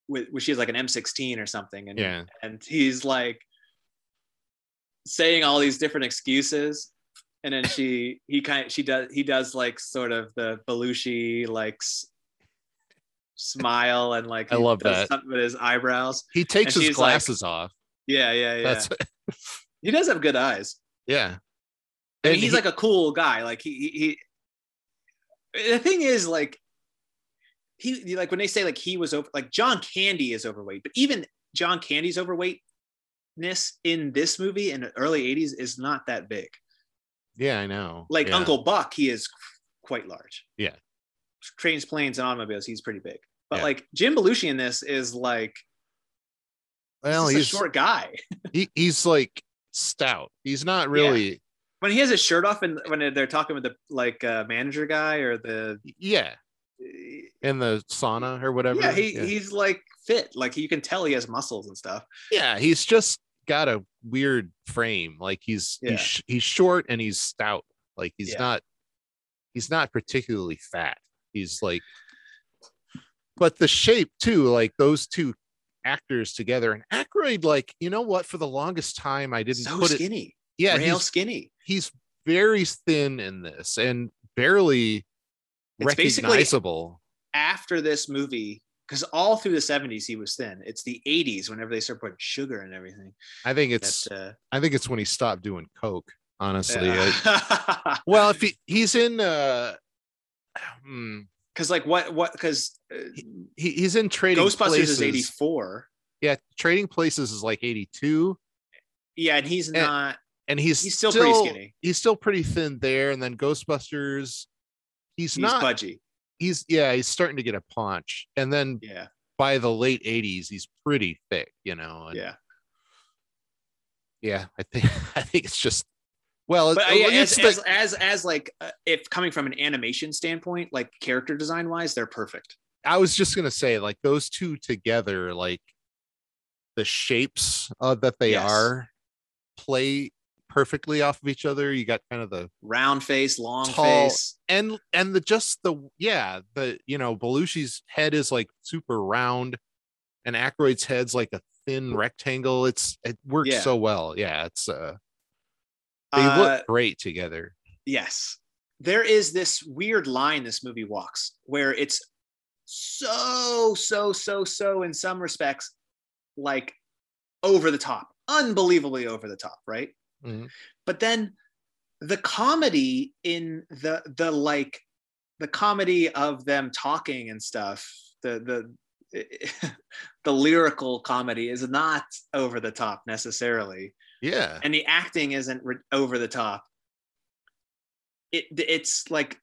with, where she has like an M16 or something and Yeah. and he's like saying all these different excuses and then she he kind of, she does he does like sort of the Belushi like s- smile and like I love that. something with his eyebrows He takes And his she's like- glasses off. yeah yeah yeah That's he does have good eyes yeah. Mean, And he's he- like a cool guy. Like he, he, he, the thing is like, he like when they say like he was over, like John Candy is overweight, but even John Candy's overweightness in this movie in the early '80s is not that big. Yeah, I know. Like Yeah. Uncle Buck, he is quite large. Yeah. Trains, planes, and automobiles, he's pretty big. But Yeah. like Jim Belushi in this is like, Well, he's he's a short guy. he, he's like stout. He's not really when he has his shirt off and when they're talking with the like uh, manager guy or the yeah. In the sauna or whatever. yeah, he, yeah. he's like fit. Like you can tell he has muscles and stuff. yeah, he's just got a weird frame. Like he's Yeah. he's he's short and he's stout. Like he's Yeah. not he's not particularly fat. He's like but the shape too, like those two actors together and Aykroyd, like, you know what? For the longest time I didn't So put it skinny. Yeah, Real he's skinny. he's very thin in this and barely It's recognizable. After this movie, because all through the 70s he was thin. It's the 80s whenever they start putting sugar and everything. I think it's uh, I think it's when he stopped doing coke, honestly. I- yeah. well, if he, he's in uh hmm, Because like what what because uh, he, he's in trading Ghostbusters places. is 84. Yeah, trading places is like 82 Yeah, and he's not. And he's He's still pretty skinny. He's still pretty thin there and then Ghostbusters he's, He's not pudgy. he's yeah, he's starting to get a paunch. And then Yeah, by the late 80s he's pretty thick, you know. and- yeah. yeah, I think I think it's just well, But yeah, it's as, the- as as as like uh, if coming from an animation standpoint, like character design wise, they're perfect. I was just gonna say, like those two together, like the shapes uh, that they Yes. are play perfectly off of each other. You got kind of the Round face, long Tall. face. and and the just the yeah the you know Belushi's head is like super round, and Aykroyd's head's like a thin rectangle. It's it works Yeah. so well. Yeah, it's uh they Uh, look great together. Yes. There is this weird line this movie walks where it's so, so, so, so, in some respects, like over the top, unbelievably over the top, right? Mhm. But then the comedy in the, the like, the comedy of them talking and stuff, the, the, the lyrical comedy is not over the top necessarily. Yeah, and the acting isn't re- over the top. It it's like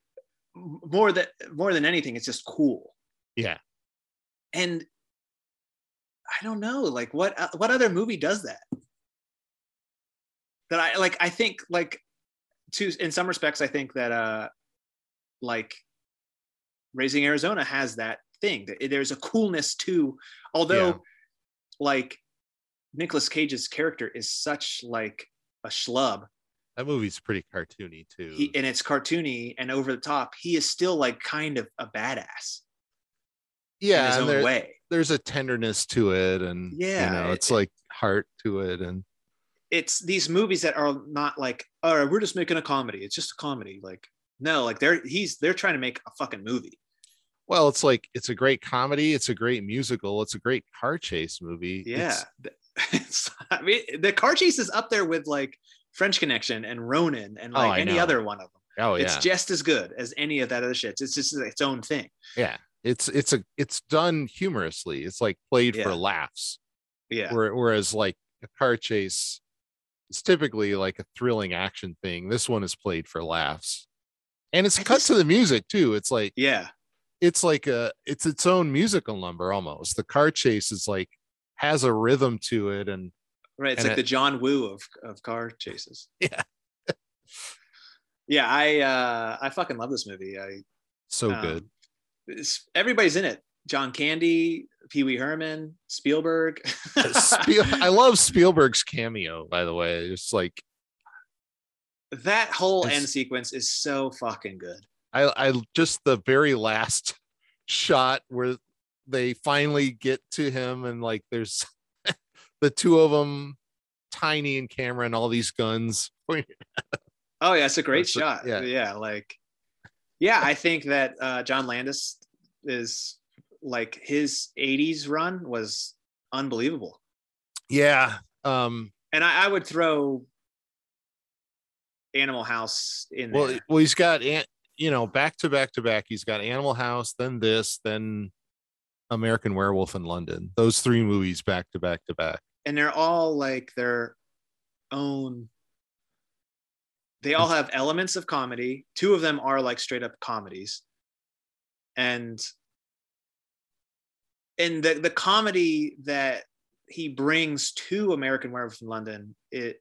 more that more than anything it's just cool. Yeah. and i don't know like what uh, what other movie does that that i like i think like to in some respects i think that uh like raising arizona has that thing. There's a coolness to although Yeah. like Nicolas Cage's character is such like a schlub. That movie's pretty cartoony too. he, and it's cartoony and over the top. He is still like kind of a badass. In yeah, his own there- way. there's a tenderness to it and Yeah, you know it- it's like heart to it and it's these movies that are not like all right we're just making a comedy. It's just a comedy. Like no like they're he's they're trying to make a fucking movie. Well it's like it's a great comedy. It's a great musical. It's a great car chase movie. Yeah. It's- it's, i mean the car chase is up there with like french connection and ronin and Oh, like I any know. other one of them. Oh yeah. it's just as good as any of that other shit. It's just its own thing. Yeah. It's it's a it's done humorously. It's like played for laughs. Yeah. Whereas like a car chase is typically like a thrilling action thing. This one is played for laughs. And it's I cut just- to the music too. It's like Yeah. it's like a it's its own musical number almost. The car chase is like has a rhythm to it and Right. It's And like it- the John Woo of, of car chases. Yeah. yeah. I, uh, I fucking love this movie. I, so um, good. it's- everybody's in it. John Candy, Pee Wee Herman, Spielberg. Spiel- I love Spielberg's cameo, by the way. It's like that whole end sequence is so fucking good. I I just the very last shot where they finally get to him and like there's the two of them tiny in camera and all these guns. Oh yeah, it's a great That's a- shot. yeah. Yeah. like yeah, I think that uh John Landis is like his 80s run was unbelievable. Yeah. Um And I, I would throw Animal House in there. well well he's got you know back to back to back he's got Animal House then this then American Werewolf in London. Those three movies back to back to back. and they're all like their own they all have elements of comedy two of them are like straight up comedies and and the, the comedy that he brings to american werewolf in london it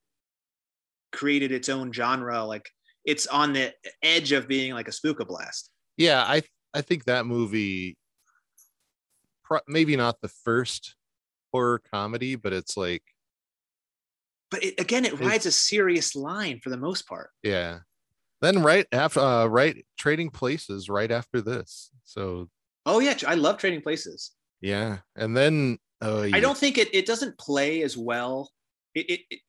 created its own genre like it's on the edge of being like a spooka blast. Yeah i i think that movie pro- maybe not the first horror comedy but it's like but it, again it rides a serious line for the most part. Yeah. Then right after uh right trading places right after this. So oh yeah i love trading places yeah and then oh I don't think it it doesn't play as well. It, it, it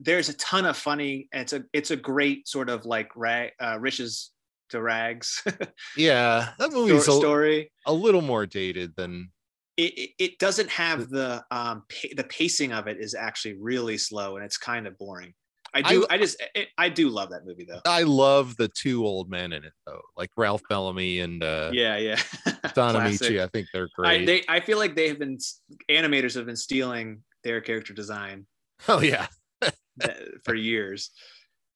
there's a ton of funny. It's a it's a great sort of like rag uh, riches to rags yeah that movie's a, story. a little more dated than It, it it doesn't have the um pa- the pacing of it is actually really slow and it's kind of boring. I do I, just I, I do love that movie though. i love the two old men in it though like ralph bellamy and uh yeah yeah. Don Ameche i think they're great I, they, I feel like they have been animators have been stealing their character design oh yeah for years.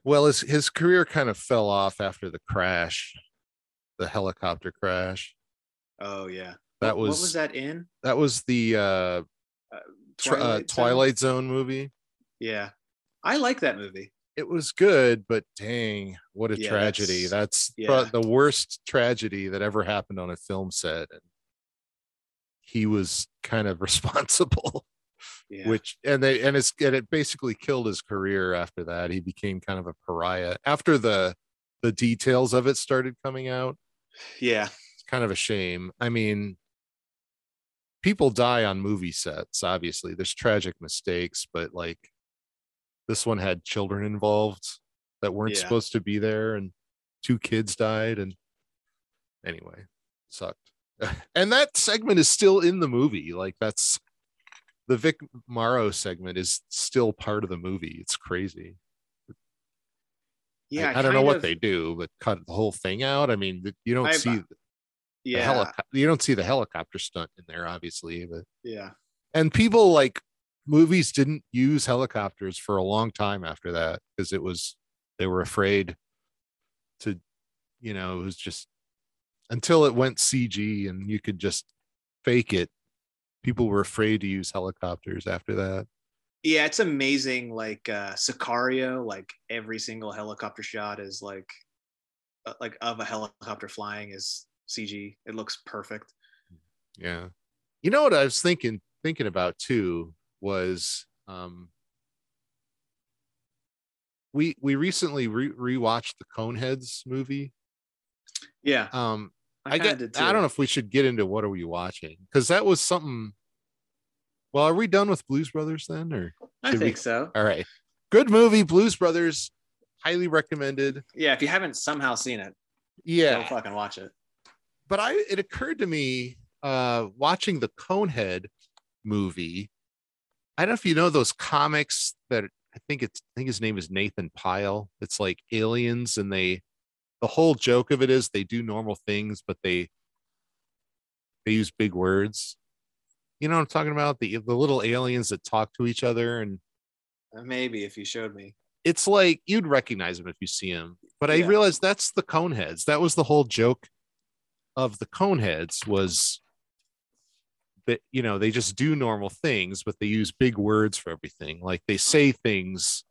well his his career kind of fell off after the crash the helicopter crash Oh yeah. That What- was- what was that in? that was the uh Tw- uh, Zone? twilight zone movie Yeah. I like that movie. it was good, but dang, what a Yeah, tragedy. that's- That's, yeah. the worst tragedy that ever happened on a film set. And he was kind of responsible, Yeah. which and they and it's and it basically killed his career after that. He became kind of a pariah. After the the details of it started coming out, yeah. it's kind of a shame. I mean, people die on movie sets, obviously. There's tragic mistakes, but like this one had children involved that weren't Yeah. supposed to be there, and two kids died. And anyway, sucked. and that segment is still in the movie. Like that's the Vic Morrow segment is still part of the movie. It's crazy. Yeah. I, I don't know kind what they do, but cut the whole thing out. I mean, you don't I've- see uh, the Yeah. helicopter. You don't see the helicopter stunt in there, obviously, but yeah. and people like movies didn't use helicopters for a long time after that because it was they were afraid to, you know, it was just until it went CG and you could just fake it. People were afraid to use helicopters after that. Yeah. It's amazing. Like uh Sicario, like every single helicopter shot is like uh, like of a helicopter flying is CG. It looks perfect. Yeah. You know what I was thinking thinking about too was um we we recently re- rewatched the Coneheads movie. Yeah. Um I, I get I don't know if we should get into what are we watching because that was something well are we done with Blues Brothers then or I should we- think so. all right good movie Blues Brothers highly recommended Yeah. If you haven't somehow seen it, yeah, go fucking watch it. but I it occurred to me uh watching the Conehead movie. I don't know if you know those comics that I think it's I think his name is Nathan Pyle. It's like aliens and they the whole joke of it is they do normal things, but they they use big words. You know what I'm talking about? The the little aliens that talk to each other and Uh, Maybe if you showed me. it's like you'd recognize them if you see them. But I realized that's the Coneheads. That was the whole joke of the Coneheads was that you know they just do normal things, but they use big words for everything. Like they say things,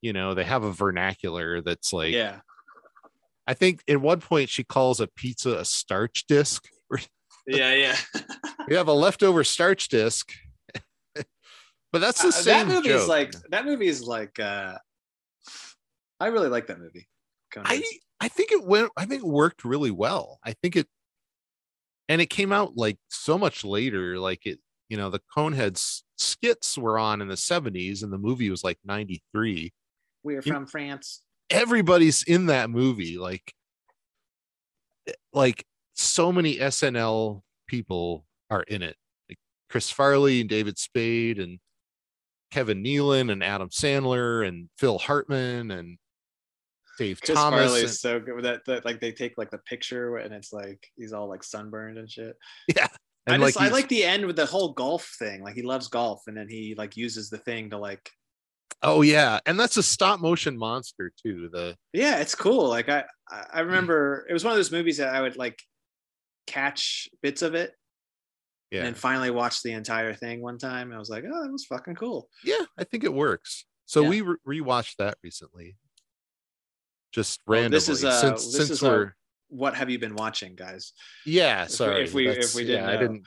you know, they have a vernacular that's like yeah. I think at one point she calls a pizza a starch disc. Yeah, yeah. We have a leftover starch disc. but that's the Uh, same that movie joke. is like that movie is like uh I really like that movie. I I think it went I think it worked really well. I think it and it came out like so much later like it you know the Coneheads skits were on in the 70s and the movie was like 93. We're You- from France. Everybody's in that movie like like so many SNL people are in it. Like Chris Farley and David Spade and Kevin Nealon and Adam Sandler and Phil Hartman and Dave Chris Thomas. Farley and- is so good that, that. Like they take like the picture and it's like he's all like sunburned and shit. yeah. I And just I like the end with the whole golf thing. Like he loves golf and then he like uses the thing to like Oh yeah, and that's a stop motion monster too. The yeah, it's cool. Like I I Mm. Remember it was one of those movies that I would like catch bits of it yeah, and then finally watched the entire thing one time. And I was like, oh, that was fucking cool. yeah, I think it works. So Yeah. we re- rewatched that recently, just Well, randomly. this is, uh, since this since is, uh, we're What have you been watching, guys? yeah, we- sorry. if we- if we didn't yeah, I didn't.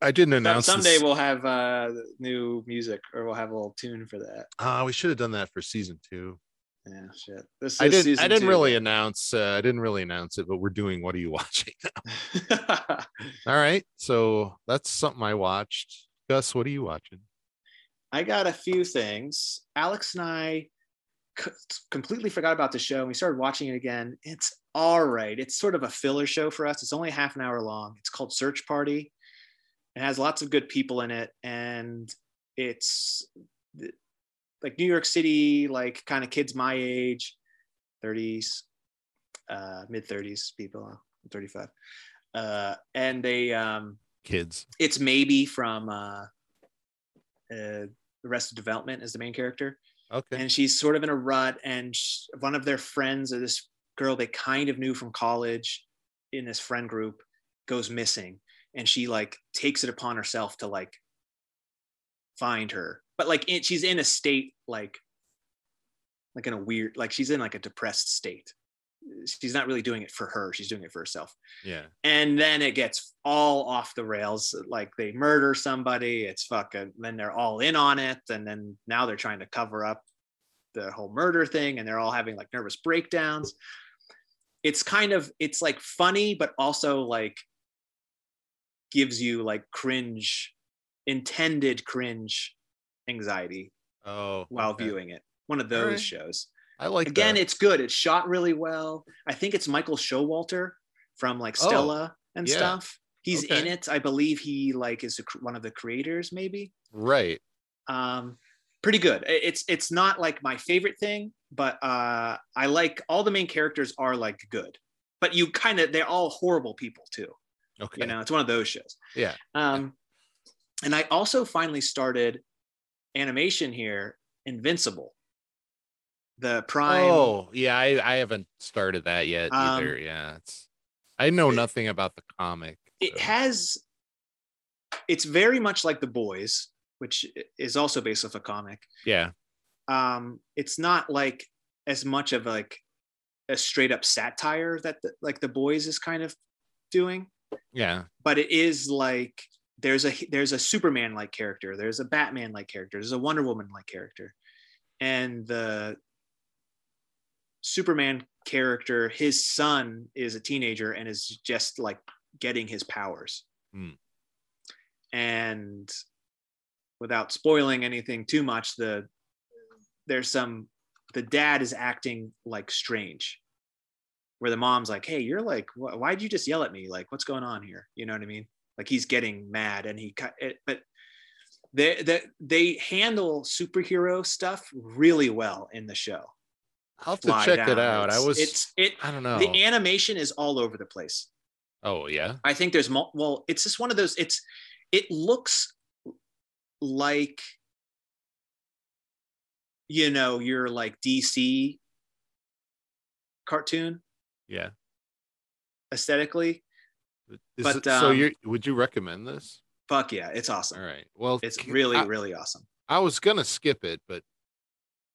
I didn't announce. Someday this. we'll have uh new music or we'll have a little tune for that. Ah, we should have done that for season two. Yeah, shit. This is I didn't. I didn't two. really announce. Uh, I didn't really announce it, but we're doing. What are you watching? All right, so that's something I watched. Gus, what are you watching? I got a few things. Alex and I c- completely forgot about the show and we started watching it again. It's all right. It's sort of a filler show for us. It's only half an hour long. It's called Search Party. It has lots of good people in it and it's like New York City, like kind of kids my age, 30s, uh, mid 30s people, I'm 35. Uh, and they, um, Kids. it's maybe from uh, uh, Arrested Development as the main character, Okay. and she's sort of in a rut. And sh- one of their friends, or this girl they kind of knew from college, in this friend group, goes missing, and she like takes it upon herself to like find her. But like it, she's in a state like like in a weird like she's in like a depressed state. She's not really doing it for her. She's doing it for herself yeah. and then it gets all off the rails like they murder somebody it's fucking then they're all in on it and then now they're trying to cover up the whole murder thing and they're all having like nervous breakdowns it's kind of it's like funny but also like gives you like cringe intended cringe anxiety Oh. while okay. viewing it one of those Alright. shows I like again that. it's good it's shot really well i think it's michael showalter from like Oh, stella and yeah. stuff he's Okay. in it i believe he like is a one of the creators maybe right. um pretty good it's it's not like my favorite thing but uh i like all the main characters are like good but you kind of they're all horrible people too Okay. you know it's one of those shows Yeah. um and i also finally started animation here invincible the prime Oh, yeah. I, I haven't started that yet Um, either. Yeah. It's I know it- nothing about the comic. it has it's very much like the boys which is also based off a comic yeah. um it's not like as much of like a straight up satire that the, like the boys is kind of doing Yeah. but it is like there's a there's a superman like character there's a batman like character there's a wonder woman like character and the superman character his son is a teenager and is just like getting his powers. Hmm. and without spoiling anything too much the there's some the dad is acting like strange. Where the mom's like hey you're like wh- why'd you just yell at me? Like what's going on here? You know what i mean? Like he's getting mad and he cut it but they, they they handle superhero stuff really well in the show I'll have to check it down. out. I was it's it I don't know. the animation is all over the place Oh yeah. I think there's mul- well, it's just one of those. It's it looks like you know your like DC cartoon Yeah. aesthetically. Is But, it- so um, you would you recommend this? Fuck yeah, it's awesome. All right. Well, It's really I, really awesome. I was gonna skip it, but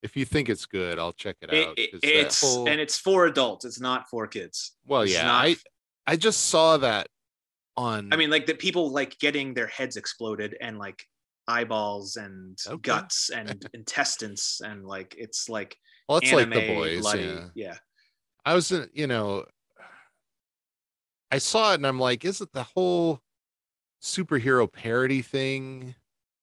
if you think it's good, I'll check it It- out. it- 'cause it's whole- and it's for adults. It's not for kids. well, it's yeah. not- I I just saw that on. I mean, like the people like getting their heads exploded and like eyeballs and Okay. guts and intestines and like it's like well, it's anime, like the boys. bloody, Yeah. yeah. I was, in- you know, I saw it and I'm like, is it the whole superhero parody thing?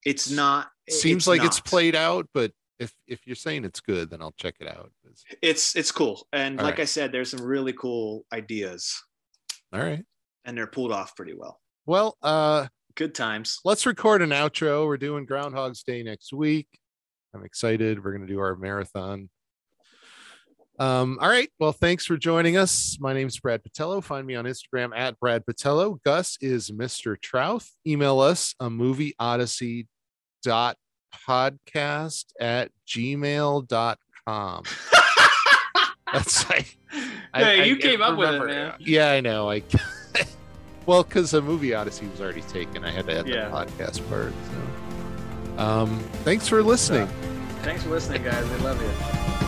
It's not. Seems like it's played out, but if if you're saying it's good, then I'll check it out. It's- It's cool, and All like right. I said, there's some really cool ideas, All right. and they're pulled off pretty well. Well, uh, Good times. let's record an outro. We're doing Groundhog's Day next week. I'm excited. We're going to do our marathon. Um, all right. Well, thanks for joining us. My name's Brad Patello. Find me on Instagram at Brad Patello. Gus is Mr. Trouth. Email us a movie odyssey dot podcast at gmail.com. That's like Yeah, you can't came up with it, man. Yeah, I know. I well, because the movie Odyssey was already taken. I had to add Yeah. the podcast part. So, um, thanks for listening. Thanks for listening, guys. We love you.